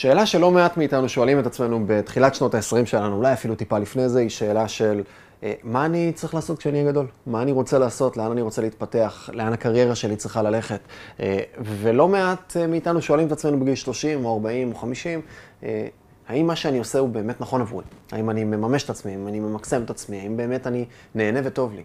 שאלה שלא מעט מאיתנו שואלים את עצמנו בתחילת שנות ה-20 שלנו, אולי אפילו טיפה לפני זה, היא שאלה של אה, מה אני צריך לעשות כשאני אהיה גדול? מה אני רוצה לעשות? לאן אני רוצה להתפתח? לאן הקריירה שלי צריכה ללכת? אה, ולא מעט אה, מאיתנו שואלים את עצמנו בגיל 30 או 40 או 50, האם מה שאני עושה הוא באמת נכון עבורי? האם אני מממש את עצמי? האם אני ממקסם את עצמי? האם באמת אני נהנה וטוב לי?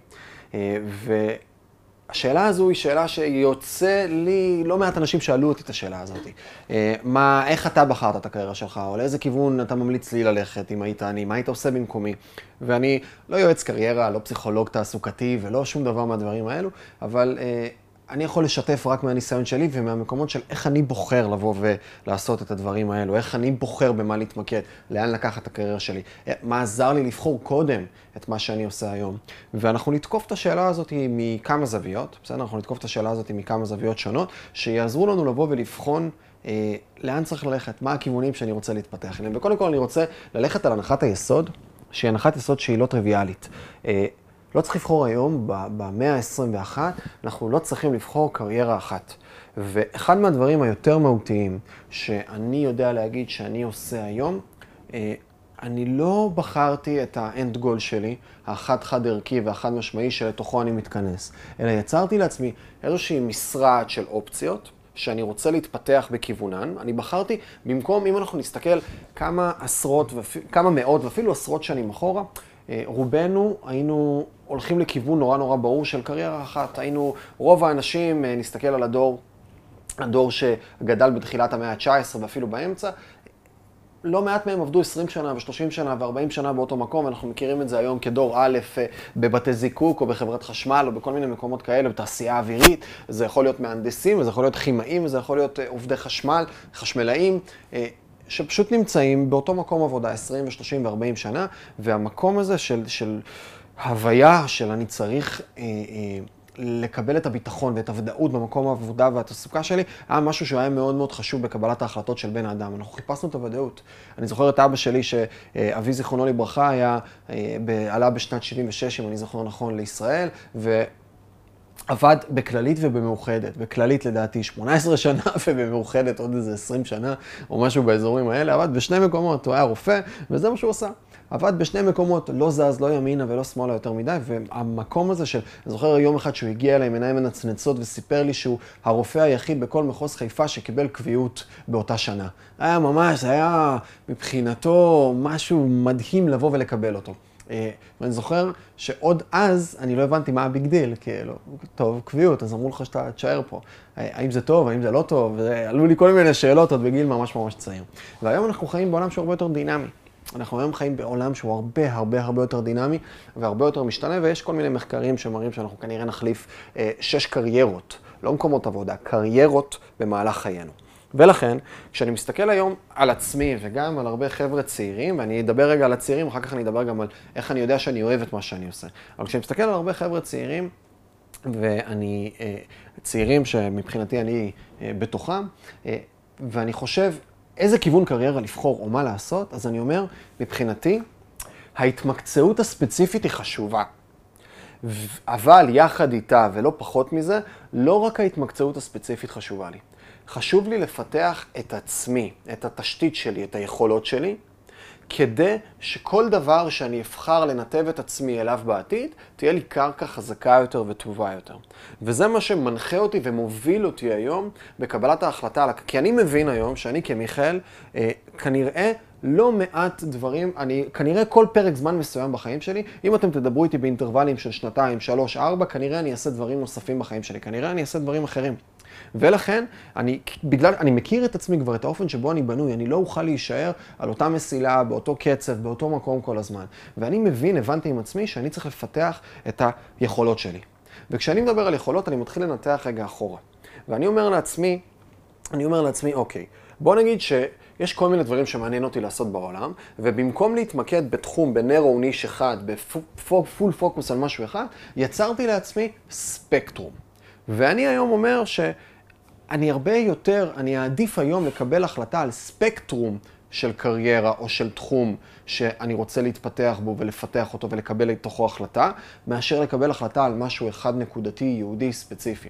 השאלה הזו היא שאלה שיוצא לי, לא מעט אנשים שאלו אותי את השאלה הזאת. אה, מה, איך אתה בחרת את הקריירה שלך, או לאיזה כיוון אתה ממליץ לי ללכת אם היית אני, מה היית עושה במקומי? ואני לא יועץ קריירה, לא פסיכולוג תעסוקתי ולא שום דבר מהדברים האלו, אבל אה, אני יכול לשתף רק מהניסיון שלי ומהמקומות של איך אני בוחר לבוא ולעשות את הדברים האלו, איך אני בוחר במה להתמקד, לאן לקחת את הקריירה שלי, מה עזר לי לבחור קודם את מה שאני עושה היום. ואנחנו נתקוף את השאלה הזאת מכמה זוויות, בסדר? אנחנו נתקוף את השאלה הזאת מכמה זוויות שונות, שיעזרו לנו לבוא ולבחון אה, לאן צריך ללכת, מה הכיוונים שאני רוצה להתפתח אליהם. וקודם כל אני רוצה ללכת על הנחת היסוד, שהיא הנחת יסוד שהיא לא טריוויאלית. אה, לא צריך לבחור היום, במאה ה-21, אנחנו לא צריכים לבחור קריירה אחת. ואחד מהדברים היותר מהותיים שאני יודע להגיד שאני עושה היום, אה, אני לא בחרתי את האנד גול שלי, החד-חד ערכי והחד משמעי שלתוכו אני מתכנס, אלא יצרתי לעצמי איזושהי משרד של אופציות. שאני רוצה להתפתח בכיוונן, אני בחרתי, במקום, אם אנחנו נסתכל כמה עשרות, כמה מאות ואפילו עשרות שנים אחורה, אה, רובנו היינו הולכים לכיוון נורא נורא ברור של קריירה אחת. היינו, רוב האנשים, אה, נסתכל על הדור, הדור שגדל בתחילת המאה ה-19 ואפילו באמצע, לא מעט מהם עבדו 20 שנה ו-30 שנה ו-40 שנה באותו מקום, ואנחנו מכירים את זה היום כדור א' אה, בבתי זיקוק או בחברת חשמל או בכל מיני מקומות כאלה, בתעשייה אווירית. זה יכול להיות מהנדסים, וזה יכול להיות כימאים, וזה יכול להיות עובדי חשמל, חשמלאים. שפשוט נמצאים באותו מקום עבודה 20 ו-30 ו-40 שנה, והמקום הזה של, של הוויה של אני צריך אה, אה, לקבל את הביטחון ואת הוודאות במקום העבודה והתעסוקה שלי, היה משהו שהיה מאוד מאוד חשוב בקבלת ההחלטות של בן האדם. אנחנו חיפשנו את הוודאות. אני זוכר את אבא שלי, שאבי זיכרונו לברכה, היה, אה, עלה בשנת 76, אם אני זוכר נכון, לישראל, ו... עבד בכללית ובמאוחדת. בכללית לדעתי 18 שנה ובמאוחדת עוד איזה 20 שנה או משהו באזורים האלה. עבד בשני מקומות, הוא היה רופא וזה מה שהוא עשה. עבד בשני מקומות, לא זז, לא ימינה ולא שמאלה יותר מדי, והמקום הזה של, אני זוכר יום אחד שהוא הגיע אליי עם עיניים מנצנצות וסיפר לי שהוא הרופא היחיד בכל מחוז חיפה שקיבל קביעות באותה שנה. היה ממש, זה היה מבחינתו משהו מדהים לבוא ולקבל אותו. אה, ואני זוכר שעוד אז אני לא הבנתי מה ה big deal, כאילו, טוב, קביעות, אז אמרו לך שאתה תשאר פה. אה, האם זה טוב, האם זה לא טוב, ועלו לי כל מיני שאלות עוד בגיל ממש ממש צעיר. והיום אנחנו חיים בעולם שהוא הרבה יותר דינמי. אנחנו היום חיים בעולם שהוא הרבה הרבה הרבה יותר דינמי והרבה יותר משתנה, ויש כל מיני מחקרים שמראים שאנחנו כנראה נחליף אה, שש קריירות, לא מקומות עבודה, קריירות במהלך חיינו. ולכן, כשאני מסתכל היום על עצמי וגם על הרבה חבר'ה צעירים, ואני אדבר רגע על הצעירים, אחר כך אני אדבר גם על איך אני יודע שאני אוהב את מה שאני עושה. אבל כשאני מסתכל על הרבה חבר'ה צעירים, ואני, אה, צעירים שמבחינתי אני אה, בתוכם, אה, ואני חושב איזה כיוון קריירה לבחור או מה לעשות, אז אני אומר, מבחינתי, ההתמקצעות הספציפית היא חשובה. אבל יחד איתה, ולא פחות מזה, לא רק ההתמקצעות הספציפית חשובה לי. חשוב לי לפתח את עצמי, את התשתית שלי, את היכולות שלי, כדי שכל דבר שאני אבחר לנתב את עצמי אליו בעתיד, תהיה לי קרקע חזקה יותר וטובה יותר. וזה מה שמנחה אותי ומוביל אותי היום בקבלת ההחלטה, כי אני מבין היום שאני כמיכאל, אה, כנראה לא מעט דברים, אני כנראה כל פרק זמן מסוים בחיים שלי, אם אתם תדברו איתי באינטרוולים של שנתיים, שלוש, ארבע, כנראה אני אעשה דברים נוספים בחיים שלי, כנראה אני אעשה דברים אחרים. ולכן, אני, בגלל, אני מכיר את עצמי כבר, את האופן שבו אני בנוי, אני לא אוכל להישאר על אותה מסילה, באותו קצב, באותו מקום כל הזמן. ואני מבין, הבנתי עם עצמי, שאני צריך לפתח את היכולות שלי. וכשאני מדבר על יכולות, אני מתחיל לנתח רגע אחורה. ואני אומר לעצמי, אני אומר לעצמי, אוקיי, בוא נגיד שיש כל מיני דברים שמעניין אותי לעשות בעולם, ובמקום להתמקד בתחום, בנרו ניש אחד, בפול פוקוס על משהו אחד, יצרתי לעצמי ספקטרום. ואני היום אומר ש... אני הרבה יותר, אני אעדיף היום לקבל החלטה על ספקטרום של קריירה או של תחום שאני רוצה להתפתח בו ולפתח אותו ולקבל לתוכו החלטה, מאשר לקבל החלטה על משהו אחד נקודתי, יהודי, ספציפי.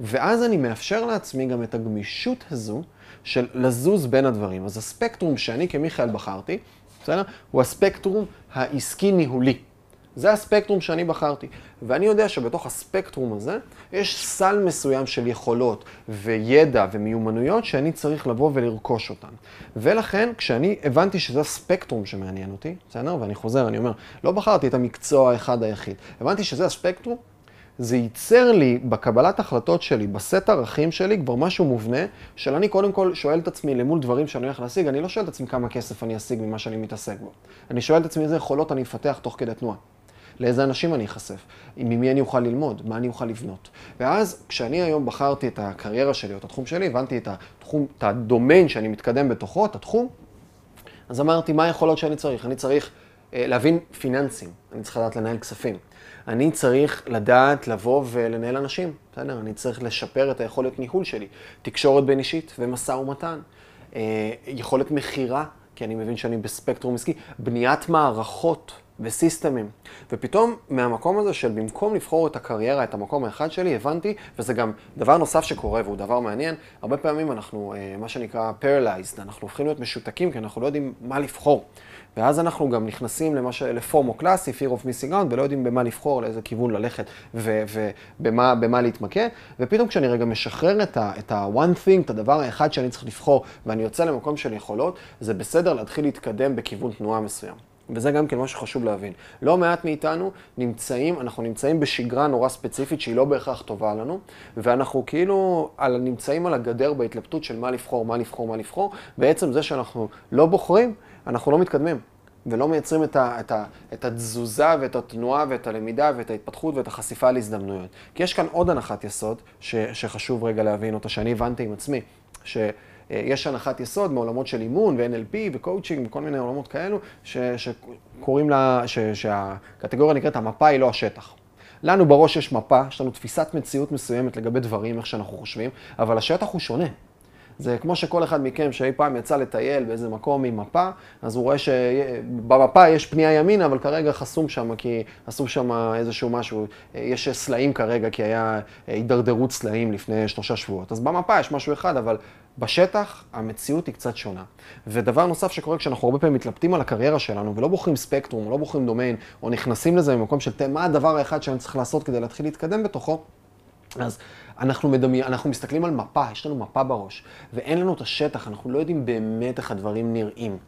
ואז אני מאפשר לעצמי גם את הגמישות הזו של לזוז בין הדברים. אז הספקטרום שאני כמיכאל בחרתי, בסדר? הוא הספקטרום העסקי-ניהולי. זה הספקטרום שאני בחרתי. ואני יודע שבתוך הספקטרום הזה יש סל מסוים של יכולות וידע ומיומנויות שאני צריך לבוא ולרכוש אותן. ולכן, כשאני הבנתי שזה הספקטרום שמעניין אותי, בסדר? ואני חוזר, אני אומר, לא בחרתי את המקצוע האחד היחיד. הבנתי שזה הספקטרום, זה ייצר לי בקבלת החלטות שלי, בסט ערכים שלי, כבר משהו מובנה, של אני קודם כל שואל את עצמי למול דברים שאני הולך להשיג, אני לא שואל את עצמי כמה כסף אני אשיג ממה שאני מתעסק בו. אני שואל את עצמי איזה יכולות אני אפתח תוך כדי תנועה. לאיזה אנשים אני אחשף, ממי אני אוכל ללמוד, מה אני אוכל לבנות. ואז כשאני היום בחרתי את הקריירה שלי או את התחום שלי, הבנתי את התחום, את הדומיין שאני מתקדם בתוכו, את התחום, אז אמרתי, מה היכולות שאני צריך? אני צריך אה, להבין פיננסים, אני צריך לדעת לנהל כספים. אני צריך לדעת לבוא ולנהל אנשים, בסדר? אני צריך לשפר את היכולת ניהול שלי, תקשורת בין אישית ומשא ומתן, אה, יכולת מכירה, כי אני מבין שאני בספקטרום עסקי, בניית מערכות. וסיסטמים. ופתאום מהמקום הזה של במקום לבחור את הקריירה, את המקום האחד שלי, הבנתי, וזה גם דבר נוסף שקורה והוא דבר מעניין, הרבה פעמים אנחנו, אה, מה שנקרא paralyzed, אנחנו הופכים להיות משותקים כי אנחנו לא יודעים מה לבחור. ואז אנחנו גם נכנסים למה ש... לפורמו קלאסי, fear of missing out, ולא יודעים במה לבחור, לאיזה כיוון ללכת ובמה להתמקד. ופתאום כשאני רגע משחרר את ה-one thing, את הדבר האחד שאני צריך לבחור, ואני יוצא למקום של יכולות, זה בסדר להתחיל להתקדם בכיוון תנועה מסוים. וזה גם כן מה שחשוב להבין. לא מעט מאיתנו נמצאים, אנחנו נמצאים בשגרה נורא ספציפית שהיא לא בהכרח טובה לנו, ואנחנו כאילו על, נמצאים על הגדר בהתלבטות של מה לבחור, מה לבחור, מה לבחור. בעצם זה שאנחנו לא בוחרים, אנחנו לא מתקדמים. ולא מייצרים את, ה, את, ה, את התזוזה ואת התנועה ואת הלמידה ואת ההתפתחות ואת החשיפה להזדמנויות. כי יש כאן עוד הנחת יסוד ש, שחשוב רגע להבין אותה, שאני הבנתי עם עצמי, ש... אה, יש הנחת יסוד מעולמות של אימון ו-NLP וקואוצ'ינג וכל מיני עולמות כאלו, ש, שקוראים לה, ש, שהקטגוריה נקראת המפה היא לא השטח. לנו בראש יש מפה, יש לנו תפיסת מציאות מסוימת לגבי דברים, איך שאנחנו חושבים, אבל השטח הוא שונה. זה כמו שכל אחד מכם שאי פעם יצא לטייל באיזה מקום עם מפה, אז הוא רואה שבמפה יש פנייה ימינה, אבל כרגע חסום שם, כי עשו שם איזשהו משהו, יש סלעים כרגע, כי היה הידרדרות סלעים לפני שלושה שבועות. אז במפה יש משהו אחד, אבל בשטח המציאות היא קצת שונה. ודבר נוסף שקורה כשאנחנו הרבה פעמים מתלבטים על הקריירה שלנו, ולא בוחרים ספקטרום, או לא בוחרים דומיין, או נכנסים לזה ממקום של מה הדבר האחד שאני צריך לעשות כדי להתחיל להתקדם בתוכו, אז אנחנו, מדמי, אנחנו מסתכלים על מפה, יש לנו מפה בראש, ואין לנו את השטח, אנחנו לא יודעים באמת איך הדברים נראים.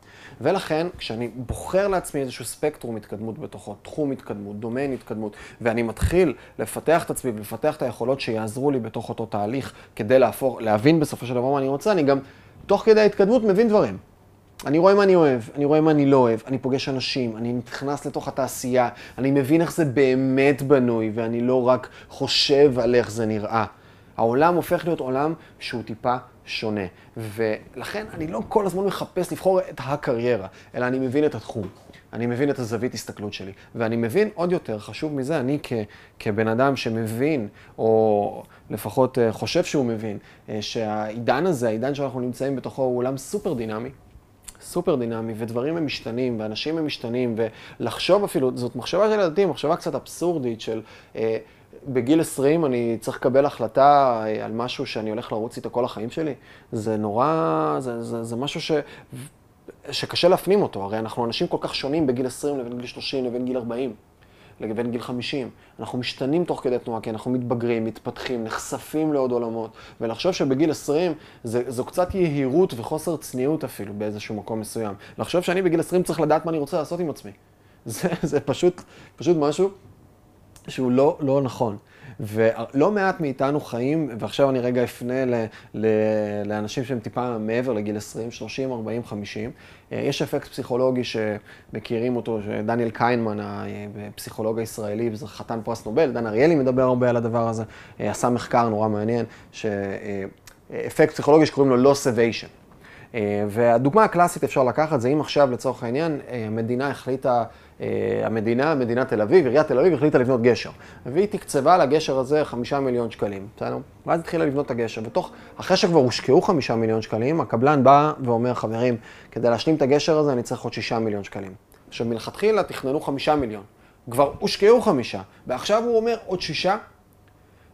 ולכן, כשאני בוחר לעצמי איזשהו ספקטרום התקדמות בתוכו, תחום התקדמות, דומיין התקדמות, ואני מתחיל לפתח את עצמי ולפתח את היכולות שיעזרו לי בתוך אותו תהליך, כדי להפוך, להבין בסופו של דבר מה אני רוצה, אני גם, תוך כדי ההתקדמות, מבין דברים. אני רואה מה אני אוהב, אני רואה מה אני לא אוהב, אני פוגש אנשים, אני נכנס לתוך התעשייה, אני מבין איך זה באמת בנוי, ואני לא רק חושב על איך זה נראה. העולם הופך להיות עולם שהוא טיפה שונה. ולכן אני לא כל הזמן מחפש לבחור את הקריירה, אלא אני מבין את התחום. אני מבין את הזווית הסתכלות שלי. ואני מבין עוד יותר, חשוב מזה, אני כ, כבן אדם שמבין, או לפחות אה, חושב שהוא מבין, אה, שהעידן הזה, העידן שאנחנו נמצאים בתוכו, הוא עולם סופר דינמי. סופר דינמי, ודברים הם משתנים, ואנשים הם משתנים, ולחשוב אפילו, זאת מחשבה של ילדים, מחשבה קצת אבסורדית של... אה, בגיל 20 אני צריך לקבל החלטה אה, על משהו שאני הולך לרוץ איתו כל החיים שלי. זה נורא, זה, זה, זה משהו ש, שקשה להפנים אותו. הרי אנחנו אנשים כל כך שונים בגיל 20 לבין גיל 30 לבין גיל 40. לבין גיל 50. אנחנו משתנים תוך כדי תנועה, כי אנחנו מתבגרים, מתפתחים, נחשפים לעוד עולמות. ולחשוב שבגיל 20 זה, זו קצת יהירות וחוסר צניעות אפילו באיזשהו מקום מסוים. לחשוב שאני בגיל 20 צריך לדעת מה אני רוצה לעשות עם עצמי. זה, זה פשוט, פשוט משהו שהוא לא, לא נכון. ולא מעט מאיתנו חיים, ועכשיו אני רגע אפנה ל, ל, לאנשים שהם טיפה מעבר לגיל 20, 30, 40, 50. יש אפקט פסיכולוגי שמכירים אותו, שדניאל קיינמן, הפסיכולוג הישראלי, וזה חתן פרס נובל, דן אריאלי מדבר הרבה על הדבר הזה, עשה מחקר נורא מעניין, שאפקט פסיכולוגי שקוראים לו loss evasion. והדוגמה הקלאסית אפשר לקחת זה אם עכשיו לצורך העניין המדינה החליטה אה, המדינה, מדינת תל אביב, עיריית תל אביב החליטה לבנות גשר. והיא תקצבה לגשר הזה חמישה מיליון שקלים, בסדר? ואז התחילה לבנות את הגשר. בתוך, אחרי שכבר הושקעו חמישה מיליון שקלים, הקבלן בא ואומר, חברים, כדי להשלים את הגשר הזה אני צריך עוד שישה מיליון שקלים. עכשיו, מלכתחילה תכננו חמישה מיליון. כבר הושקעו חמישה, ועכשיו הוא אומר עוד שישה,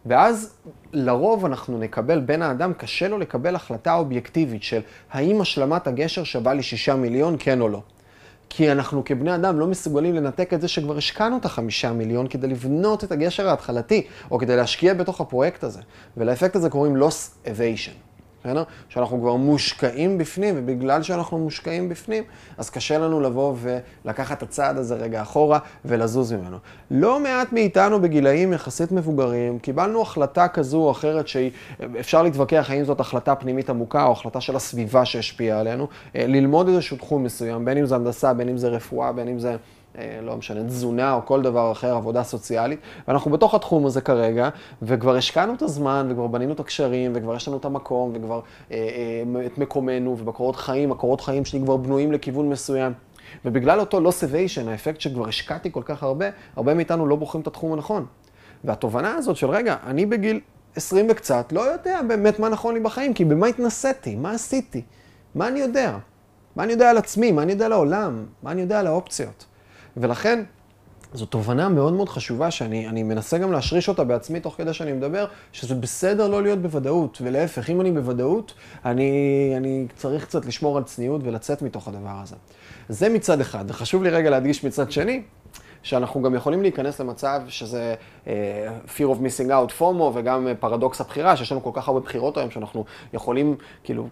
ואז לרוב אנחנו נקבל, בין האדם קשה לו לקבל החלטה אובייקטיבית של האם השלמת הגשר שווה לי שישה מיליון, כן או לא. כי אנחנו כבני אדם לא מסוגלים לנתק את זה שכבר השקענו את החמישה מיליון כדי לבנות את הגשר ההתחלתי, או כדי להשקיע בתוך הפרויקט הזה. ולאפקט הזה קוראים loss evasion. בסדר? שאנחנו כבר מושקעים בפנים, ובגלל שאנחנו מושקעים בפנים, אז קשה לנו לבוא ולקחת את הצעד הזה רגע אחורה ולזוז ממנו. לא מעט מאיתנו בגילאים יחסית מבוגרים, קיבלנו החלטה כזו או אחרת שאפשר להתווכח האם זאת החלטה פנימית עמוקה או החלטה של הסביבה שהשפיעה עלינו, אה, ללמוד איזשהו תחום מסוים, בין אם זה הנדסה, בין אם זה רפואה, בין אם זה... אה, לא משנה, תזונה או כל דבר אחר, עבודה סוציאלית, ואנחנו בתוך התחום הזה כרגע, וכבר השקענו את הזמן, וכבר בנינו את הקשרים, וכבר יש לנו את המקום, וכבר אה, אה, את מקומנו, ובקורות חיים, הקורות חיים שלי כבר בנויים לכיוון מסוים. ובגלל אותו evasion, האפקט שכבר השקעתי כל כך הרבה, הרבה מאיתנו לא בוחרים את התחום הנכון. והתובנה הזאת של, רגע, אני בגיל 20 וקצת, לא יודע באמת מה נכון לי בחיים, כי במה התנסיתי? מה עשיתי? מה אני יודע? מה אני יודע על עצמי? מה אני יודע על העולם? מה אני יודע על האופציות? ולכן, זו תובנה מאוד מאוד חשובה שאני מנסה גם להשריש אותה בעצמי תוך כדי שאני מדבר, שזה בסדר לא להיות בוודאות, ולהפך, אם אני בוודאות, אני, אני צריך קצת לשמור על צניעות ולצאת מתוך הדבר הזה. זה מצד אחד, וחשוב לי רגע להדגיש מצד שני, שאנחנו גם יכולים להיכנס למצב שזה uh, fear of missing out, FOMO, וגם פרדוקס הבחירה, שיש לנו כל כך הרבה בחירות היום, שאנחנו יכולים, כאילו,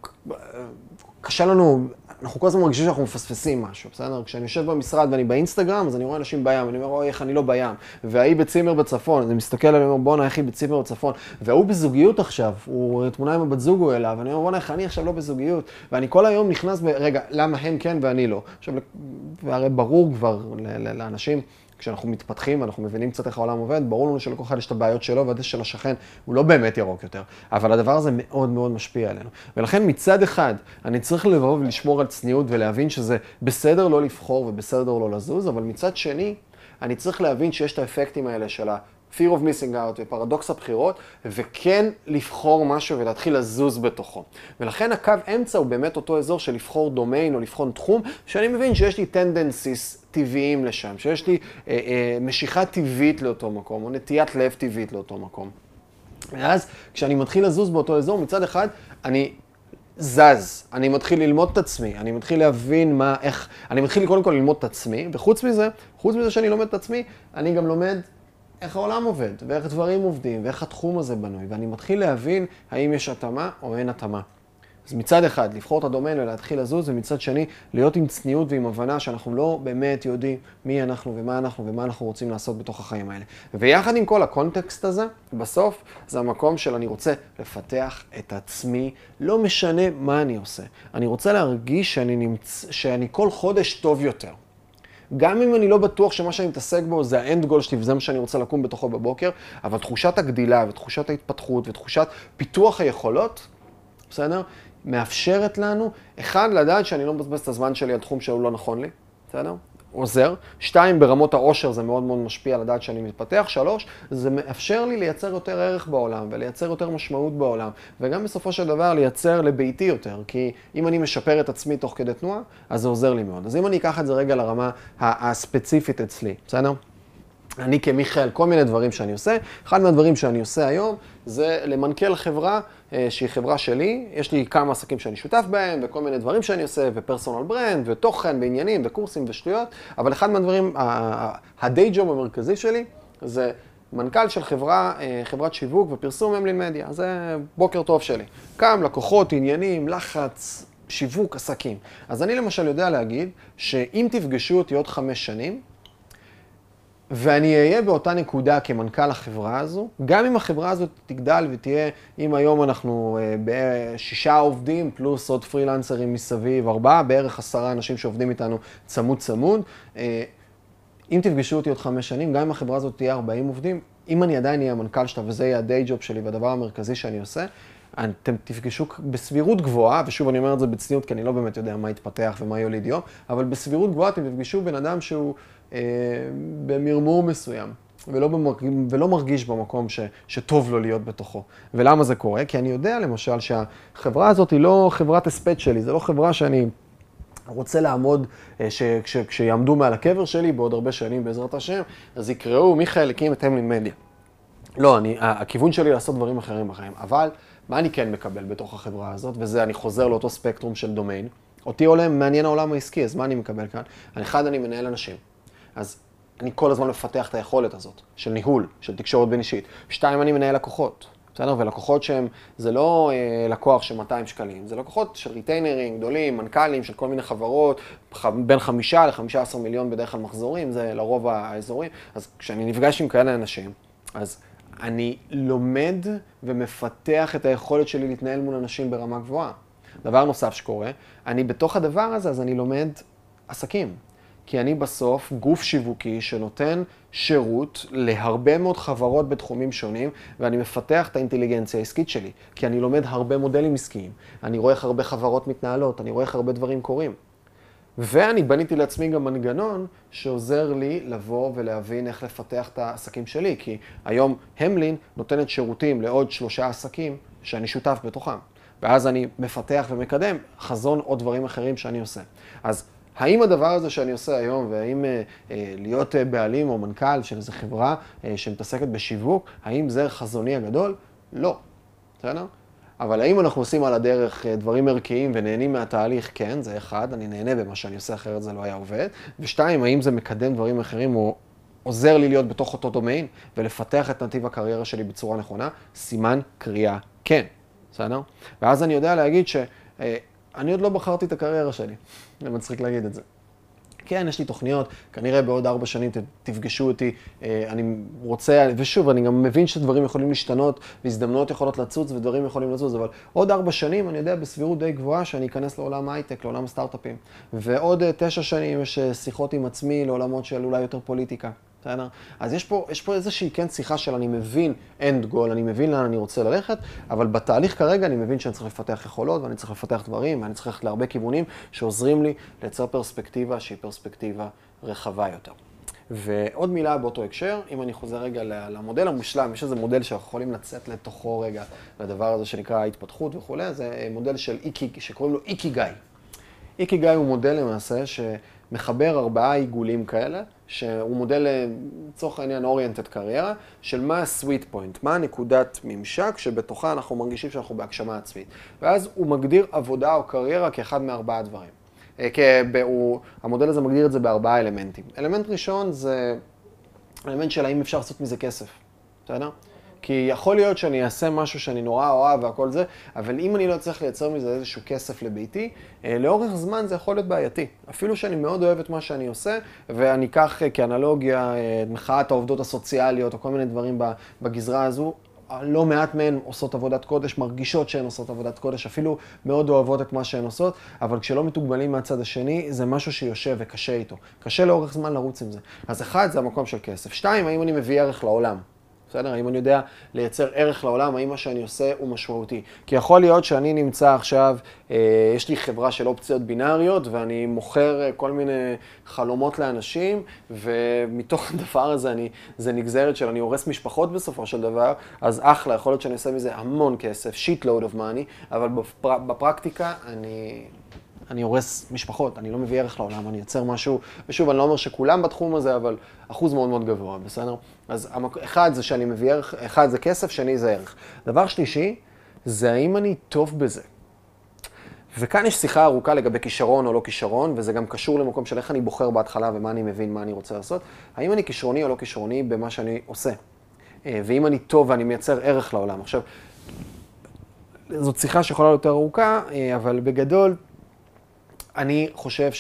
קשה לנו, אנחנו כל הזמן מרגישים שאנחנו מפספסים משהו, בסדר? כשאני יושב במשרד ואני באינסטגרם, אז אני רואה אנשים בים, אני אומר, אוי, איך אני לא בים. וההיא בצימר בצפון, אני מסתכל עליהם, בואנה, איך היא בצימר בצפון. והוא בזוגיות עכשיו, הוא תמונה עם הבת זוג הוא אליו, ואני אומר, בואנה, איך אני עכשיו לא בזוגיות. ואני כל היום נכנס ב... רגע, למה הם כן ואני לא? עכשיו, והרי ברור כבר לאנשים... כשאנחנו מתפתחים ואנחנו מבינים קצת איך העולם עובד, ברור לנו שלכל אחד יש את הבעיות שלו והדשא של השכן הוא לא באמת ירוק יותר. אבל הדבר הזה מאוד מאוד משפיע עלינו. ולכן מצד אחד, אני צריך לבוא ולשמור על צניעות ולהבין שזה בסדר לא לבחור ובסדר לא לזוז, אבל מצד שני, אני צריך להבין שיש את האפקטים האלה של ה... fear of missing out ופרדוקס הבחירות, וכן לבחור משהו ולהתחיל לזוז בתוכו. ולכן הקו אמצע הוא באמת אותו אזור של לבחור דומיין או לבחון תחום, שאני מבין שיש לי tendencies טבעיים לשם, שיש לי אה, אה, משיכה טבעית לאותו מקום, או נטיית לב טבעית לאותו מקום. ואז כשאני מתחיל לזוז באותו אזור, מצד אחד אני זז, אני מתחיל ללמוד את עצמי, אני מתחיל להבין מה, איך, אני מתחיל קודם כל ללמוד את עצמי, וחוץ מזה, חוץ מזה שאני לומד את עצמי, אני גם לומד איך העולם עובד, ואיך דברים עובדים, ואיך התחום הזה בנוי, ואני מתחיל להבין האם יש התאמה או אין התאמה. אז מצד אחד, לבחור את הדומיין ולהתחיל לזוז, ומצד שני, להיות עם צניעות ועם הבנה שאנחנו לא באמת יודעים מי אנחנו ומה אנחנו ומה אנחנו רוצים לעשות בתוך החיים האלה. ויחד עם כל הקונטקסט הזה, בסוף זה המקום של אני רוצה לפתח את עצמי, לא משנה מה אני עושה. אני רוצה להרגיש שאני, נמצ... שאני כל חודש טוב יותר. גם אם אני לא בטוח שמה שאני מתעסק בו זה האנד גול שלי וזה מה שאני רוצה לקום בתוכו בבוקר, אבל תחושת הגדילה ותחושת ההתפתחות ותחושת פיתוח היכולות, בסדר? מאפשרת לנו, אחד, לדעת שאני לא מבזבז את הזמן שלי על תחום שהוא לא נכון לי, בסדר? עוזר. שתיים, ברמות העושר זה מאוד מאוד משפיע לדעת שאני מתפתח. שלוש, זה מאפשר לי לייצר יותר ערך בעולם ולייצר יותר משמעות בעולם, וגם בסופו של דבר לייצר לביתי יותר, כי אם אני משפר את עצמי תוך כדי תנועה, אז זה עוזר לי מאוד. אז אם אני אקח את זה רגע לרמה הספציפית אצלי, בסדר? אני כמיכאל, כל מיני דברים שאני עושה. אחד מהדברים שאני עושה היום זה למנכ"ל חברה אה, שהיא חברה שלי. יש לי כמה עסקים שאני שותף בהם, וכל מיני דברים שאני עושה, ופרסונל ברנד, ותוכן, ועניינים, וקורסים ושטויות, אבל אחד מהדברים, הדיי ג'וב המרכזי שלי, זה מנכ"ל של חברה, אה, חברת שיווק ופרסום אמלין מדיה. זה בוקר טוב שלי. קם, לקוחות, עניינים, לחץ, שיווק, עסקים. אז אני למשל יודע להגיד שאם תפגשו אותי עוד חמש שנים, ואני אהיה באותה נקודה כמנכ"ל החברה הזו, גם אם החברה הזאת תגדל ותהיה, אם היום אנחנו אה, בשישה עובדים, פלוס עוד פרילנסרים מסביב, ארבעה, בערך עשרה אנשים שעובדים איתנו צמוד צמוד. אה, אם תפגשו אותי עוד חמש שנים, גם אם החברה הזאת תהיה 40 עובדים, אם אני עדיין אהיה המנכ"ל שלה וזה יהיה הדיי ג'וב שלי והדבר המרכזי שאני עושה, אתם תפגשו בסבירות גבוהה, ושוב אני אומר את זה בצניעות כי אני לא באמת יודע מה יתפתח ומה יוליד יום, אבל בסבירות גבוהה אתם תפגשו בן אדם שהוא אה, במרמור מסוים, ולא, במרג... ולא מרגיש במקום ש... שטוב לו להיות בתוכו. ולמה זה קורה? כי אני יודע למשל שהחברה הזאת היא לא חברת הספד שלי, זו לא חברה שאני רוצה לעמוד, אה, כשיעמדו מעל הקבר שלי בעוד הרבה שנים בעזרת השם, אז יקראו, מיכאל הקים את המלין מדיה. לא, אני, הכיוון שלי לעשות דברים אחרים בחיים, אבל מה אני כן מקבל בתוך החברה הזאת, וזה, אני חוזר לאותו ספקטרום של דומיין. אותי עולם, מעניין העולם העסקי, אז מה אני מקבל כאן? אחד, אני מנהל אנשים. אז אני כל הזמן מפתח את היכולת הזאת של ניהול, של תקשורת בין אישית. שתיים, אני מנהל לקוחות. בסדר? ולקוחות שהם, זה לא אה, לקוח של 200 שקלים, זה לקוחות של ריטיינרים גדולים, מנכ"לים של כל מיני חברות, בין חמישה לחמישה עשר מיליון בדרך כלל מחזורים, זה לרוב האזורים. אז כשאני נפגש עם כאלה אנשים, אז אני לומד ומפתח את היכולת שלי להתנהל מול אנשים ברמה גבוהה. דבר נוסף שקורה, אני בתוך הדבר הזה, אז אני לומד עסקים. כי אני בסוף גוף שיווקי שנותן שירות להרבה מאוד חברות בתחומים שונים, ואני מפתח את האינטליגנציה העסקית שלי, כי אני לומד הרבה מודלים עסקיים. אני רואה איך הרבה חברות מתנהלות, אני רואה איך הרבה דברים קורים. ואני בניתי לעצמי גם מנגנון שעוזר לי לבוא ולהבין איך לפתח את העסקים שלי, כי היום המלין נותנת שירותים לעוד שלושה עסקים שאני שותף בתוכם. ואז אני מפתח ומקדם חזון או דברים אחרים שאני עושה. אז האם הדבר הזה שאני עושה היום, והאם אה, אה, להיות אה, בעלים או מנכ"ל של איזו חברה אה, שמתעסקת בשיווק, האם זה חזוני הגדול? לא. בסדר? אבל האם אנחנו עושים על הדרך אה, דברים ערכיים ונהנים מהתהליך? כן, זה אחד, אני נהנה במה שאני עושה, אחרת זה לא היה עובד. ושתיים, האם זה מקדם דברים אחרים או עוזר לי להיות בתוך אותו דומיין ולפתח את נתיב הקריירה שלי בצורה נכונה? סימן קריאה כן, בסדר? ואז אני יודע להגיד ש... אה, עוד לא בחרתי את הקריירה שלי, זה מצחיק להגיד את זה. כן, יש לי תוכניות, כנראה בעוד ארבע שנים תפגשו אותי, אה, אני רוצה, ושוב, אני גם מבין שדברים יכולים להשתנות, והזדמנויות יכולות לצוץ ודברים יכולים לצוץ, אבל עוד ארבע שנים, אני יודע בסבירות די גבוהה שאני אכנס לעולם הייטק, לעולם הסטארט-אפים. ועוד אה, תשע שנים יש שיחות עם עצמי לעולמות של אולי יותר פוליטיקה. בסדר? אז יש פה, יש פה איזושהי כן שיחה של אני מבין end goal, אני מבין לאן אני רוצה ללכת, אבל בתהליך כרגע אני מבין שאני צריך לפתח יכולות ואני צריך לפתח דברים ואני צריך ללכת להרבה כיוונים שעוזרים לי לייצר פרספקטיבה שהיא פרספקטיבה רחבה יותר. ועוד מילה באותו הקשר, אם אני חוזר רגע למודל המושלם, יש איזה מודל שאנחנו יכולים לצאת לתוכו רגע, לדבר הזה שנקרא התפתחות וכולי, זה מודל של איקי, שקוראים לו איקי גיא. איקי גיא הוא מודל למעשה שמחבר ארבעה עיגולים כאלה, שהוא מודל, לצורך העניין, אוריינטד קריירה, של מה ה-sweet point, מה הנקודת ממשק שבתוכה אנחנו מרגישים שאנחנו בהגשמה עצמית. ואז הוא מגדיר עבודה או קריירה כאחד מארבעה דברים. אה, הוא, המודל הזה מגדיר את זה בארבעה אלמנטים. אלמנט ראשון זה אלמנט של האם אפשר לעשות מזה כסף, בסדר? כי יכול להיות שאני אעשה משהו שאני נורא אוהב והכל זה, אבל אם אני לא אצליח לייצר מזה איזשהו כסף לביתי, אה, לאורך זמן זה יכול להיות בעייתי. אפילו שאני מאוד אוהב את מה שאני עושה, ואני אקח אה, כאנלוגיה את מחאת העובדות הסוציאליות או כל מיני דברים בגזרה הזו, לא מעט מהן עושות עבודת קודש, מרגישות שהן עושות עבודת קודש, אפילו מאוד אוהבות את מה שהן עושות, אבל כשלא מתוגמלים מהצד השני, זה משהו שיושב וקשה איתו. קשה לאורך זמן לרוץ עם זה. אז אחד, זה המקום של כסף. שתיים, האם אני מביא ערך לעולם? בסדר? האם אני יודע לייצר ערך לעולם, האם מה שאני עושה הוא משמעותי. כי יכול להיות שאני נמצא עכשיו, אה, יש לי חברה של אופציות בינאריות, ואני מוכר אה, כל מיני חלומות לאנשים, ומתוך הדבר הזה אני, זה נגזרת של אני הורס משפחות בסופו של דבר, אז אחלה, יכול להיות שאני עושה מזה המון כסף, שיט לואוד אוף מאני, אבל בפר, בפרקטיקה אני... אני הורס משפחות, אני לא מביא ערך לעולם, אני יוצר משהו, ושוב, אני לא אומר שכולם בתחום הזה, אבל אחוז מאוד מאוד גבוה, בסדר? אז אחד זה שאני מביא ערך, אחד זה כסף, שני זה ערך. דבר שלישי, זה האם אני טוב בזה. וכאן יש שיחה ארוכה לגבי כישרון או לא כישרון, וזה גם קשור למקום של איך אני בוחר בהתחלה ומה אני מבין, מה אני רוצה לעשות. האם אני כישרוני או לא כישרוני במה שאני עושה. אה, ואם אני טוב ואני מייצר ערך לעולם. עכשיו, זאת שיחה שיכולה להיות יותר ארוכה, אה, אבל בגדול, אני חושב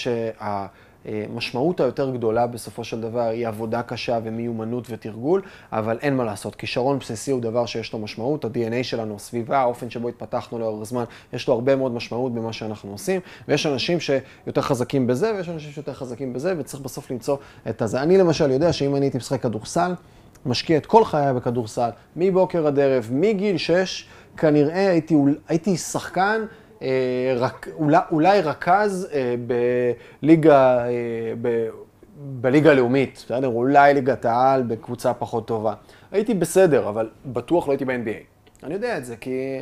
שהמשמעות היותר גדולה בסופו של דבר היא עבודה קשה ומיומנות ותרגול, אבל אין מה לעשות. כישרון בסיסי הוא דבר שיש לו משמעות, ה-DNA שלנו, הסביבה, האופן שבו התפתחנו לאורך זמן, יש לו הרבה מאוד משמעות במה שאנחנו עושים, ויש אנשים שיותר חזקים בזה, ויש אנשים שיותר חזקים בזה, וצריך בסוף למצוא את הזה. אני למשל יודע שאם אני הייתי משחק כדורסל, משקיע את כל חיי בכדורסל, מבוקר עד ערב, מגיל 6, כנראה הייתי, הייתי שחקן רק, אולי, אולי רכז אה, בליגה, אה, ב, בליגה הלאומית, בסדר? אולי ליגת העל בקבוצה פחות טובה. הייתי בסדר, אבל בטוח לא הייתי ב-NBA. אני יודע את זה, כי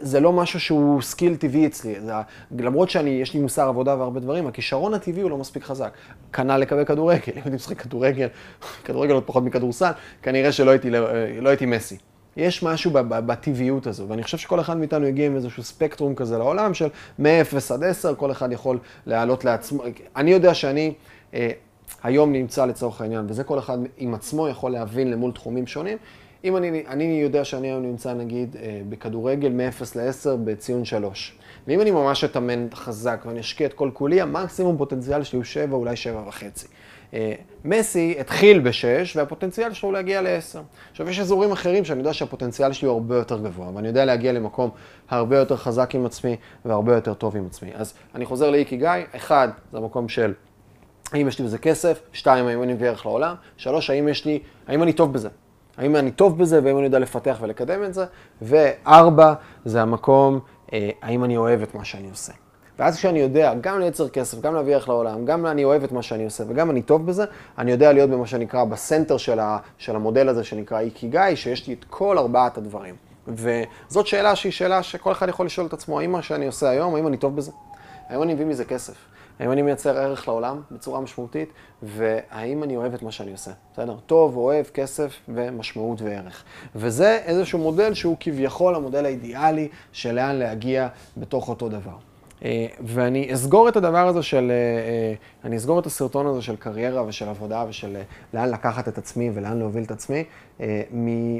זה לא משהו שהוא skill טבעי אצלי. זה, למרות שיש לי מוסר עבודה והרבה דברים, הכישרון הטבעי הוא לא מספיק חזק. כנ"ל לגבי כדורגל, אם הייתי משחק כדורגל, כדורגל עוד פחות מכדורסל, כנראה שלא הייתי, לא, לא הייתי מסי. יש משהו בטבעיות הזו, ואני חושב שכל אחד מאיתנו הגיע עם איזשהו ספקטרום כזה לעולם של מ-0 עד 10, כל אחד יכול להעלות לעצמו. אני יודע שאני אה, היום נמצא לצורך העניין, וזה כל אחד עם עצמו יכול להבין למול תחומים שונים. אם אני, אני יודע שאני היום נמצא נגיד אה, בכדורגל מ-0 ל-10 בציון 3, ואם אני ממש אתאמן חזק ואני אשקיע את כל כולי, המקסימום פוטנציאל שלי הוא 7, אולי 7 וחצי. אה, מסי התחיל ב-6, והפוטנציאל שלו הוא להגיע ל-10. עכשיו, יש אזורים אחרים שאני יודע שהפוטנציאל שלי הוא הרבה יותר גבוה, ואני יודע להגיע למקום הרבה יותר חזק עם עצמי והרבה יותר טוב עם עצמי. אז אני חוזר לאיקי גיא, אחד, זה המקום של האם יש לי בזה כסף, שתיים, האם אני מביא ערך לעולם, שלוש, האם יש לי, האם אני טוב בזה. האם אני טוב בזה והאם אני יודע לפתח ולקדם את זה, וארבע, זה המקום, אה, האם אני אוהב את מה שאני עושה. ואז כשאני יודע גם לייצר כסף, גם להביא ערך לעולם, גם אני אוהב את מה שאני עושה וגם אני טוב בזה, אני יודע להיות במה שנקרא בסנטר של, ה, של המודל הזה שנקרא איקיגאי, שיש לי את כל ארבעת הדברים. וזאת שאלה שהיא שאלה שכל אחד יכול לשאול את עצמו, האם מה שאני עושה היום, האם אני טוב בזה? האם אני מביא מזה כסף? האם אני מייצר ערך לעולם בצורה משמעותית? והאם אני אוהב את מה שאני עושה? בסדר? טוב, אוהב, כסף ומשמעות וערך. וזה איזשהו מודל שהוא כביכול המודל האידיאלי של לאן להגיע בתוך אותו דבר. אה, ואני אסגור את הדבר הזה של, אה, אה, אני אסגור את הסרטון הזה של קריירה ושל עבודה ושל לאן לקחת את עצמי ולאן להוביל את עצמי,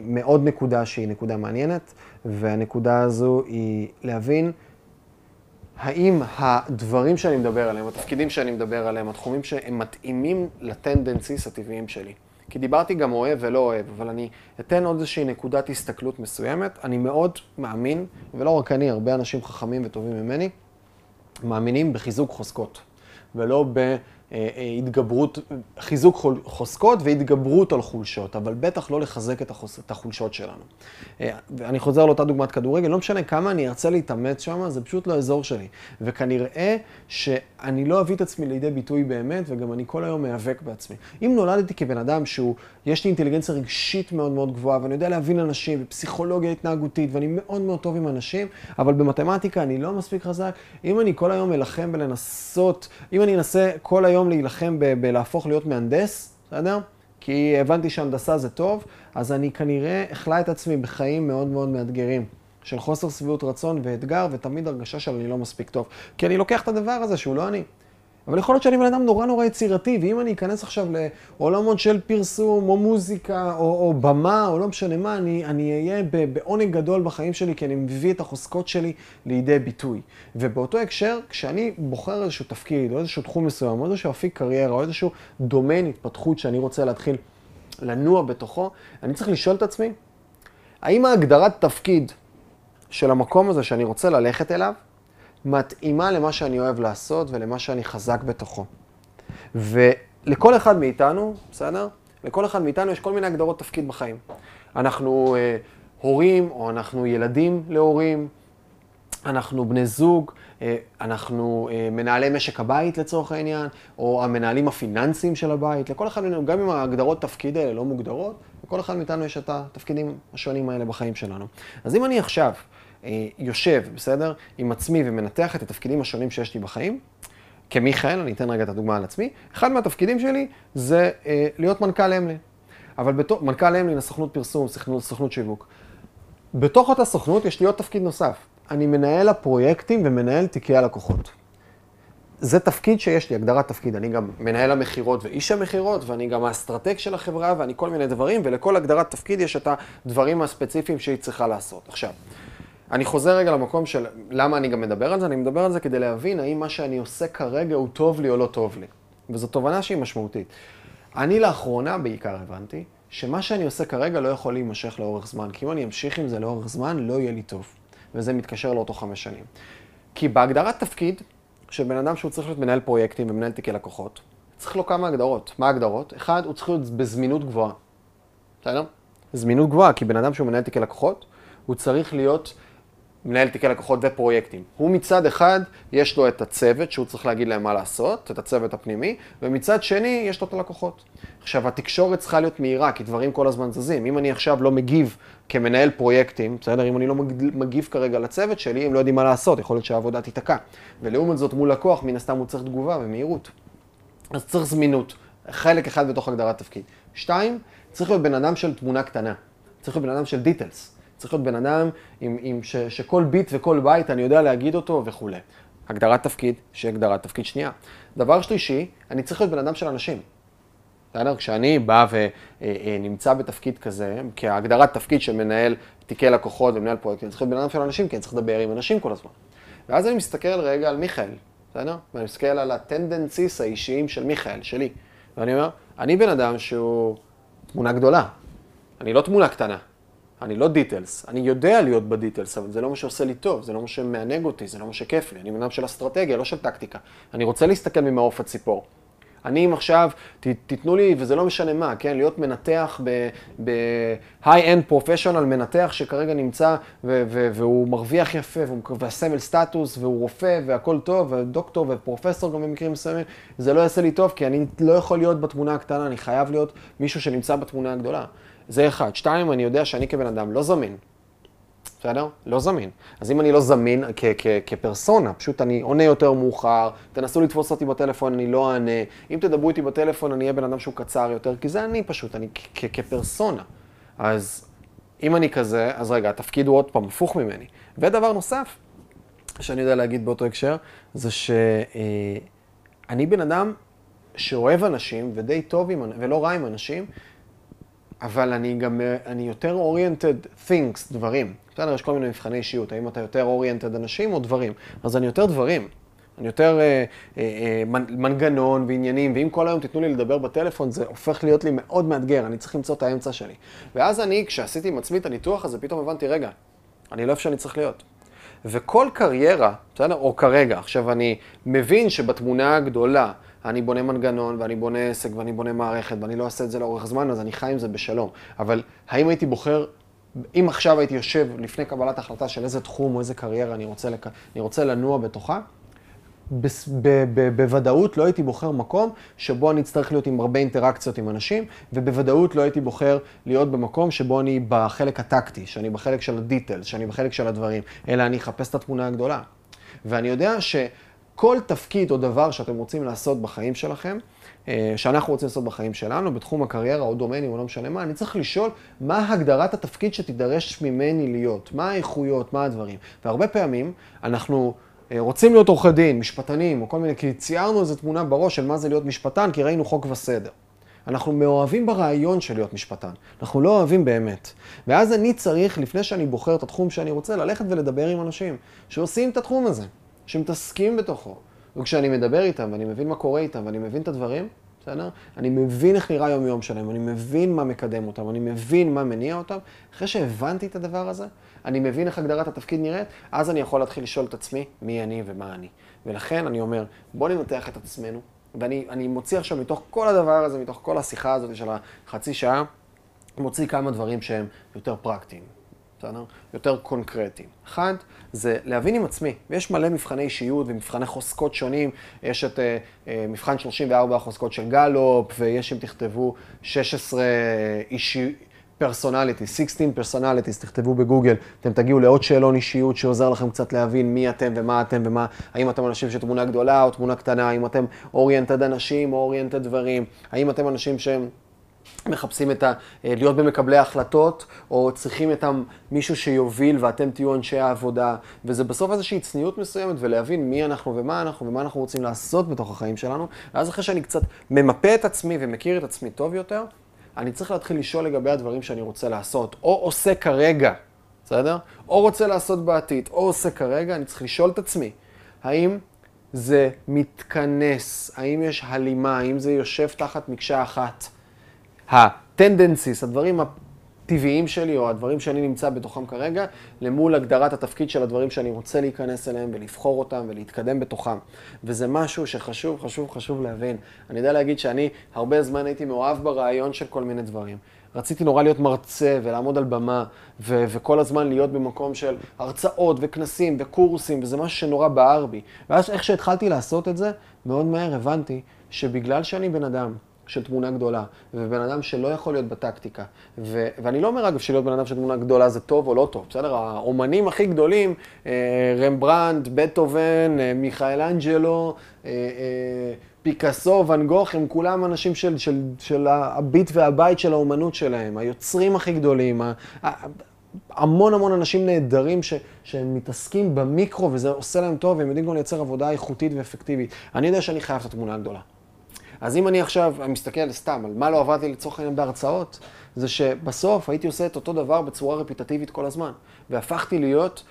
מעוד נקודה שהיא נקודה מעניינת, והנקודה הזו היא להבין האם הדברים שאני מדבר עליהם, התפקידים שאני מדבר עליהם, התחומים שהם מתאימים לטנדנסיס הטבעיים שלי. כי דיברתי גם אוהב ולא אוהב, אבל אני אתן עוד איזושהי נקודת הסתכלות מסוימת. אני מאוד מאמין, ולא רק אני, הרבה אנשים חכמים וטובים ממני, מאמינים בחיזוק חוזקות, ולא בהתגברות, חיזוק חוזקות והתגברות על חולשות, אבל בטח לא לחזק את, החוס, את החולשות שלנו. אה, ואני חוזר לאותה דוגמת כדורגל, לא משנה כמה אני ארצה להתאמץ שם, זה פשוט לא האזור שלי. וכנראה שאני לא אביא את עצמי לידי ביטוי באמת, וגם אני כל היום מאבק בעצמי. אם נולדתי כבן אדם שהוא, יש לי אינטליגנציה רגשית מאוד מאוד גבוהה, ואני יודע להבין אנשים, ופסיכולוגיה התנהגותית, ואני מאוד מאוד טוב עם אנשים, אבל במתמטיקה אני לא מספיק חזק. אם אני כל היום אלחם בלנסות, אם אני אנסה כל היום להילחם בלהפוך להיות מהנדס, בסדר? כי הבנתי שהנדסה זה טוב, אז אני כנראה אכלה את עצמי בחיים מאוד מאוד מאתגרים. של חוסר שביעות רצון ואתגר, ותמיד הרגשה שאני לא מספיק טוב. כי אני לוקח את הדבר הזה שהוא לא אני. אבל יכול להיות שאני בן אדם נורא נורא יצירתי, ואם אני אכנס עכשיו לעולמות של פרסום, או מוזיקה, או, או במה, או לא משנה מה, אני, אני אהיה בעונג גדול בחיים שלי, כי אני מביא את החוזקות שלי לידי ביטוי. ובאותו הקשר, כשאני בוחר איזשהו תפקיד, או איזשהו תחום מסוים, או איזשהו אפיק קריירה, או איזשהו דומיין התפתחות שאני רוצה להתחיל לנוע בתוכו, אני צריך לשאול את עצמי, האם ההגדרת תפקיד של המקום הזה שאני רוצה ללכת אליו, מתאימה למה שאני אוהב לעשות ולמה שאני חזק בתוכו. ולכל אחד מאיתנו, בסדר? לכל אחד מאיתנו יש כל מיני הגדרות תפקיד בחיים. אנחנו אה, הורים, או אנחנו ילדים להורים, אנחנו בני זוג, אה, אנחנו אה, מנהלי משק הבית לצורך העניין, או המנהלים הפיננסיים של הבית. לכל אחד מאיתנו, גם אם ההגדרות תפקיד האלה לא מוגדרות, לכל אחד מאיתנו יש את התפקידים השונים האלה בחיים שלנו. אז אם אני עכשיו יושב, בסדר, עם עצמי ומנתח את התפקידים השונים שיש לי בחיים, כמיכאל, אני אתן רגע את הדוגמה על עצמי, אחד מהתפקידים שלי זה אה, להיות מנכ"ל אמלי. אבל בתור, מנכ"ל אמלי לסוכנות פרסום, סוכנות, סוכנות שיווק. בתוך אותה סוכנות יש לי עוד תפקיד נוסף. אני מנהל הפרויקטים ומנהל תיקי הלקוחות. זה תפקיד שיש לי, הגדרת תפקיד. אני גם מנהל המכירות ואיש המכירות, ואני גם האסטרטג של החברה, ואני כל מיני דברים, ולכל הגדרת תפקיד יש את הדברים הספציפיים שהיא צריכה לעשות. עכשיו, אני חוזר רגע למקום של למה אני גם מדבר על זה, אני מדבר על זה כדי להבין האם מה שאני עושה כרגע הוא טוב לי או לא טוב לי. וזו תובנה שהיא משמעותית. אני לאחרונה בעיקר הבנתי שמה שאני עושה כרגע לא יכול להימשך לאורך זמן, כי אם אני אמשיך עם זה לאורך זמן, לא יהיה לי טוב. וזה מתקשר לאותו חמש שנים. כי בהגדרת תפקיד, של בן אדם שהוא צריך להיות מנהל פרויקטים ומנהל תיקי לקוחות, צריך לו כמה הגדרות. מה ההגדרות? אחד, הוא צריך להיות בזמינות גבוהה. בסדר? זמינות גבוהה, כי בן אדם שהוא מנהל תיקי לקוחות, הוא צריך להיות מנהל תיקי לקוחות ופרויקטים. הוא מצד אחד, יש לו את הצוות שהוא צריך להגיד להם מה לעשות, את הצוות הפנימי, ומצד שני, יש לו את הלקוחות. עכשיו, התקשורת צריכה להיות מהירה, כי דברים כל הזמן זזים. אם אני עכשיו לא מגיב כמנהל פרויקטים, בסדר? אם אני לא מגיב כרגע לצוות שלי, הם לא יודעים מה לעשות, יכול להיות שהעבודה תיתקע. ולעומת זאת, מול לקוח, מן הסתם הוא צריך תגובה ומהירות. אז צריך זמינות, חלק אחד בתוך הגדרת תפקיד. שתיים, צריך להיות בן אדם של תמונה קטנה. צריך להיות בן אדם של דיטלס. צריך להיות בן אדם עם, עם ש, שכל ביט וכל בית אני יודע להגיד אותו וכולי. הגדרת תפקיד, שהיא הגדרת תפקיד שנייה. דבר שלישי, אני צריך להיות בן אדם של אנשים. בסדר? כשאני בא ונמצא בתפקיד כזה, כהגדרת תפקיד של מנהל תיקי לקוחות ומנהל פרויקטים, אני צריך להיות בן אדם של אנשים, כי אני צריך לדבר עם אנשים כל הזמן. ואז אני מסתכל רגע על מיכאל, בסדר? ואני מסתכל על ה tendencies האישיים של מיכאל, שלי. ואני אומר, אני בן אדם שהוא תמונה גדולה, אני לא תמונה קטנה. אני לא details, אני יודע להיות ב details, אבל זה לא מה שעושה לי טוב, זה לא מה שמענג אותי, זה לא מה שכיף לי. אני בן אדם של אסטרטגיה, לא של טקטיקה. אני רוצה להסתכל ממעוף הציפור. אני אם עכשיו, ת, תיתנו לי, וזה לא משנה מה, כן, להיות מנתח ב-high-end professional, מנתח שכרגע נמצא ו- ו- והוא מרוויח יפה, והסמל סטטוס, והוא רופא, והכל טוב, ודוקטור ופרופסור גם במקרים מסוימים, זה לא יעשה לי טוב, כי אני לא יכול להיות בתמונה הקטנה, אני חייב להיות מישהו שנמצא בתמונה הגדולה. זה אחד. שתיים, אני יודע שאני כבן אדם לא זמין. בסדר? לא זמין. אז אם אני לא זמין כפרסונה, פשוט אני עונה יותר מאוחר, תנסו לתפוס אותי בטלפון, אני לא אענה. אם תדברו איתי בטלפון, אני אהיה בן אדם שהוא קצר יותר, כי זה אני פשוט, אני כפרסונה. אז אם אני כזה, אז רגע, התפקיד הוא עוד פעם הפוך ממני. ודבר נוסף, שאני יודע להגיד באותו הקשר, זה שאני בן אדם שאוהב אנשים ודי טוב עם, ולא רע עם אנשים, אבל אני גם, אני יותר oriented things, דברים. בסדר, יש כל מיני מבחני אישיות, האם אתה יותר oriented אנשים או דברים. אז אני יותר דברים. אני יותר אה, אה, אה, מנגנון ועניינים, ואם כל היום תיתנו לי לדבר בטלפון, זה הופך להיות לי מאוד מאתגר, אני צריך למצוא את האמצע שלי. ואז אני, כשעשיתי עם עצמי את הניתוח הזה, פתאום הבנתי, רגע, אני לא איפה שאני צריך להיות. וכל קריירה, בסדר? או כרגע, עכשיו אני מבין שבתמונה הגדולה, אני בונה מנגנון, ואני בונה עסק, ואני בונה מערכת, ואני לא אעשה את זה לאורך זמן, אז אני חי עם זה בשלום. אבל האם הייתי בוחר, אם עכשיו הייתי יושב לפני קבלת החלטה של איזה תחום או איזה קריירה אני רוצה, לק... אני רוצה לנוע בתוכה, בוודאות לא הייתי בוחר מקום שבו אני אצטרך להיות עם הרבה אינטראקציות עם אנשים, ובוודאות לא הייתי בוחר להיות במקום שבו אני בחלק הטקטי, שאני בחלק של הדיטלס, שאני בחלק של הדברים, אלא אני אחפש את התמונה הגדולה. ואני יודע ש... כל תפקיד או דבר שאתם רוצים לעשות בחיים שלכם, אה, שאנחנו רוצים לעשות בחיים שלנו, בתחום הקריירה או דומיינים או לא משנה מה, אני צריך לשאול מה הגדרת התפקיד שתידרש ממני להיות, מה האיכויות, מה הדברים. והרבה פעמים אנחנו אה, רוצים להיות עורכי דין, משפטנים או כל מיני, כי ציירנו איזו תמונה בראש של מה זה להיות משפטן, כי ראינו חוק וסדר. אנחנו מאוהבים ברעיון של להיות משפטן, אנחנו לא אוהבים באמת. ואז אני צריך, לפני שאני בוחר את התחום שאני רוצה, ללכת ולדבר עם אנשים שעושים את התחום הזה. שמתעסקים בתוכו. וכשאני מדבר איתם ואני מבין מה קורה איתם ואני מבין את הדברים, בסדר? אני מבין איך נראה יום-יום שלהם, אני מבין מה מקדם אותם, אני מבין מה מניע אותם. אחרי שהבנתי את הדבר הזה, אני מבין איך הגדרת התפקיד נראית, אז אני יכול להתחיל לשאול את עצמי מי אני ומה אני. ולכן אני אומר, בוא ננתח את עצמנו, ואני מוציא עכשיו מתוך כל הדבר הזה, מתוך כל השיחה הזאת של החצי שעה, מוציא כמה דברים שהם יותר פרקטיים. בסדר? יותר קונקרטיים. אחד, זה להבין עם עצמי, ויש מלא מבחני אישיות ומבחני חוזקות שונים, יש את uh, uh, מבחן 34 החוזקות של גלופ, ויש אם תכתבו 16 אישי... personality, 16 personalities, תכתבו בגוגל, אתם תגיעו לעוד שאלון אישיות שעוזר לכם קצת להבין מי אתם ומה אתם ומה, האם אתם אנשים של תמונה גדולה או תמונה קטנה, האם אתם oriented אנשים או oriented דברים, האם אתם אנשים שהם... מחפשים את ה... אה, להיות במקבלי ההחלטות, או צריכים את מישהו שיוביל ואתם תהיו אנשי העבודה, וזה בסוף איזושהי צניעות מסוימת, ולהבין מי אנחנו ומה אנחנו ומה אנחנו רוצים לעשות בתוך החיים שלנו, ואז אחרי שאני קצת ממפה את עצמי ומכיר את עצמי טוב יותר, אני צריך להתחיל לשאול לגבי הדברים שאני רוצה לעשות, או עושה כרגע, בסדר? או רוצה לעשות בעתיד, או עושה כרגע, אני צריך לשאול את עצמי, האם זה מתכנס, האם יש הלימה, האם זה יושב תחת מקשה אחת. הטנדנסיס, הדברים הטבעיים שלי, או הדברים שאני נמצא בתוכם כרגע, למול הגדרת התפקיד של הדברים שאני רוצה להיכנס אליהם ולבחור אותם ולהתקדם בתוכם. וזה משהו שחשוב, חשוב, חשוב להבין. אני יודע להגיד שאני הרבה זמן הייתי מאוהב ברעיון של כל מיני דברים. רציתי נורא להיות מרצה ולעמוד על במה, ו- וכל הזמן להיות במקום של הרצאות וכנסים וקורסים, וזה משהו שנורא בער בי. ואז איך שהתחלתי לעשות את זה, מאוד מהר הבנתי שבגלל שאני בן אדם של תמונה גדולה, ובן אדם שלא יכול להיות בטקטיקה. ו- ואני לא אומר, אגב, שלהיות בן אדם של תמונה גדולה זה טוב או לא טוב, בסדר? האומנים הכי גדולים, אה, רמברנד, בטהובן, אה, מיכאל אנג'לו, אה, אה, פיקאסו, ואן גוך, הם כולם אנשים של, של, של הביט והביט של האומנות שלהם, היוצרים הכי גדולים, ה- ה- המון המון אנשים נהדרים ש, שהם מתעסקים במיקרו וזה עושה להם טוב, והם יודעים גם לייצר עבודה איכותית ואפקטיבית. אני יודע שאני חייב את התמונה הגדולה. אז אם אני עכשיו מסתכל סתם על מה לא עבדתי לצורך העניין בהרצאות, זה שבסוף הייתי עושה את אותו דבר בצורה רפטטיבית כל הזמן, והפכתי להיות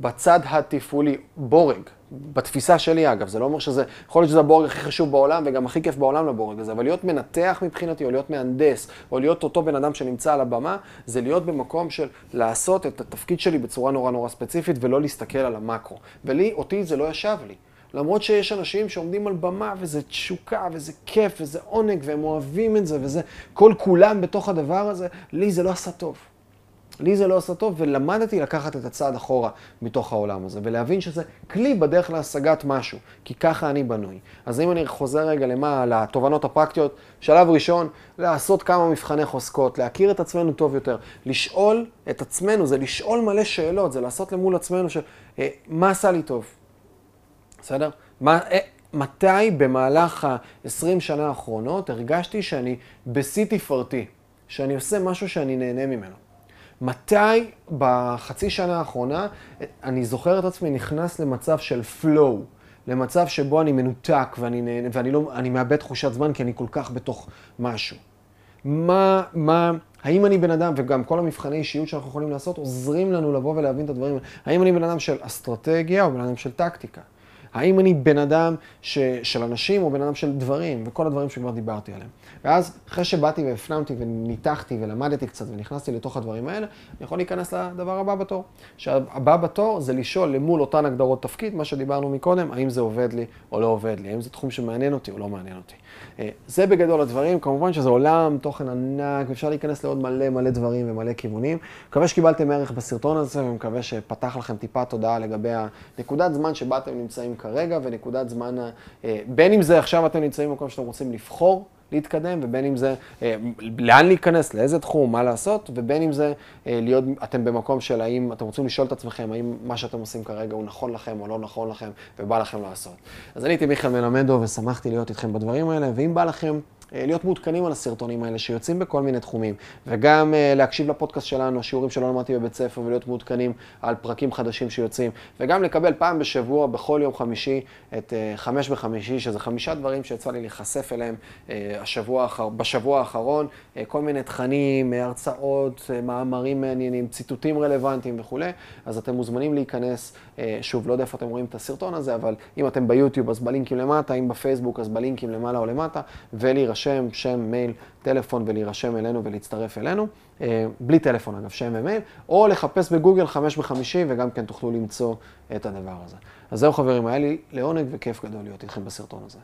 בצד התפעולי בורג, בתפיסה שלי אגב, זה לא אומר שזה, יכול להיות שזה הבורג הכי חשוב בעולם וגם הכי כיף בעולם לבורג הזה, אבל להיות מנתח מבחינתי, או להיות מהנדס, או להיות אותו בן אדם שנמצא על הבמה, זה להיות במקום של לעשות את התפקיד שלי בצורה נורא נורא ספציפית ולא להסתכל על המקרו. ולי, אותי זה לא ישב לי. למרות שיש אנשים שעומדים על במה וזה תשוקה וזה כיף וזה עונג והם אוהבים את זה וזה כל כולם בתוך הדבר הזה, לי זה לא עשה טוב. לי זה לא עשה טוב, ולמדתי לקחת את הצעד אחורה מתוך העולם הזה, ולהבין שזה כלי בדרך להשגת משהו, כי ככה אני בנוי. אז אם אני חוזר רגע למה, לתובנות הפרקטיות, שלב ראשון, לעשות כמה מבחני חוזקות, להכיר את עצמנו טוב יותר, לשאול את עצמנו, זה לשאול מלא שאלות, זה לעשות למול עצמנו של אה, מה עשה לי טוב, בסדר? אה, מתי במהלך ה-20 שנה האחרונות הרגשתי שאני בשיא תפארתי, שאני עושה משהו שאני נהנה ממנו? מתי בחצי שנה האחרונה אני זוכר את עצמי נכנס למצב של flow, למצב שבו אני מנותק ואני, נהנה, ואני לא, אני מאבד תחושת זמן כי אני כל כך בתוך משהו. מה, מה, האם אני בן אדם, וגם כל המבחני אישיות שאנחנו יכולים לעשות עוזרים לנו לבוא ולהבין את הדברים, האם אני בן אדם של אסטרטגיה או בן אדם של טקטיקה? האם אני בן אדם ש, של אנשים או בן אדם של דברים, וכל הדברים שכבר דיברתי עליהם. ואז אחרי שבאתי והפנמתי וניתחתי ולמדתי קצת ונכנסתי לתוך הדברים האלה, אני יכול להיכנס לדבר הבא בתור. שהבא בתור זה לשאול למול אותן הגדרות תפקיד, מה שדיברנו מקודם, האם זה עובד לי או לא עובד לי, האם זה תחום שמעניין אותי או לא מעניין אותי. אה, זה בגדול הדברים, כמובן שזה עולם תוכן ענק, ואפשר להיכנס לעוד מלא מלא דברים ומלא כיוונים. מקווה שקיבלתם ערך בסרטון הזה, ומקווה שפתח לכם טיפה תודעה לגבי הנקודת זמן שבה אתם נמצאים כרגע, ונקודת זמן, אה, בין אם זה עכשיו אתם נמצאים במקום שאתם רוצים לבחור. להתקדם, ובין אם זה אה, לאן להיכנס, לאיזה תחום, מה לעשות, ובין אם זה אה, להיות, אתם במקום של האם אתם רוצים לשאול את עצמכם, האם מה שאתם עושים כרגע הוא נכון לכם או לא נכון לכם, ובא לכם לעשות. אז אני הייתי מיכאל מלמדו, ושמחתי להיות איתכם בדברים האלה, ואם בא לכם... אה, להיות מעודכנים על הסרטונים האלה שיוצאים בכל מיני תחומים, וגם uh, להקשיב לפודקאסט שלנו, השיעורים שלא למדתי בבית ספר, ולהיות מעודכנים על פרקים חדשים שיוצאים, וגם לקבל פעם בשבוע, בכל יום חמישי, את uh, חמש בחמישי, שזה חמישה דברים שיצא לי להיחשף אליהם השבוע, בשבוע האחרון, כל מיני תכנים, הרצאות, מאמרים מעניינים, ציטוטים רלוונטיים וכולי, אז אתם מוזמנים להיכנס, שוב, לא יודע איפה אתם רואים את הסרטון הזה, אבל אם אתם ביוטיוב אז בלינקים למטה, אם בפייסבוק אז בלינקים למעלה או למטה, ולהירשם. להירשם, שם, מייל, טלפון ולהירשם אלינו ולהצטרף אלינו, אה, בלי טלפון אגב, שם ומייל, או לחפש בגוגל חמש בחמישי וגם כן תוכלו למצוא את הדבר הזה. אז זהו חברים, היה לי לעונג וכיף גדול להיות איתכם בסרטון הזה.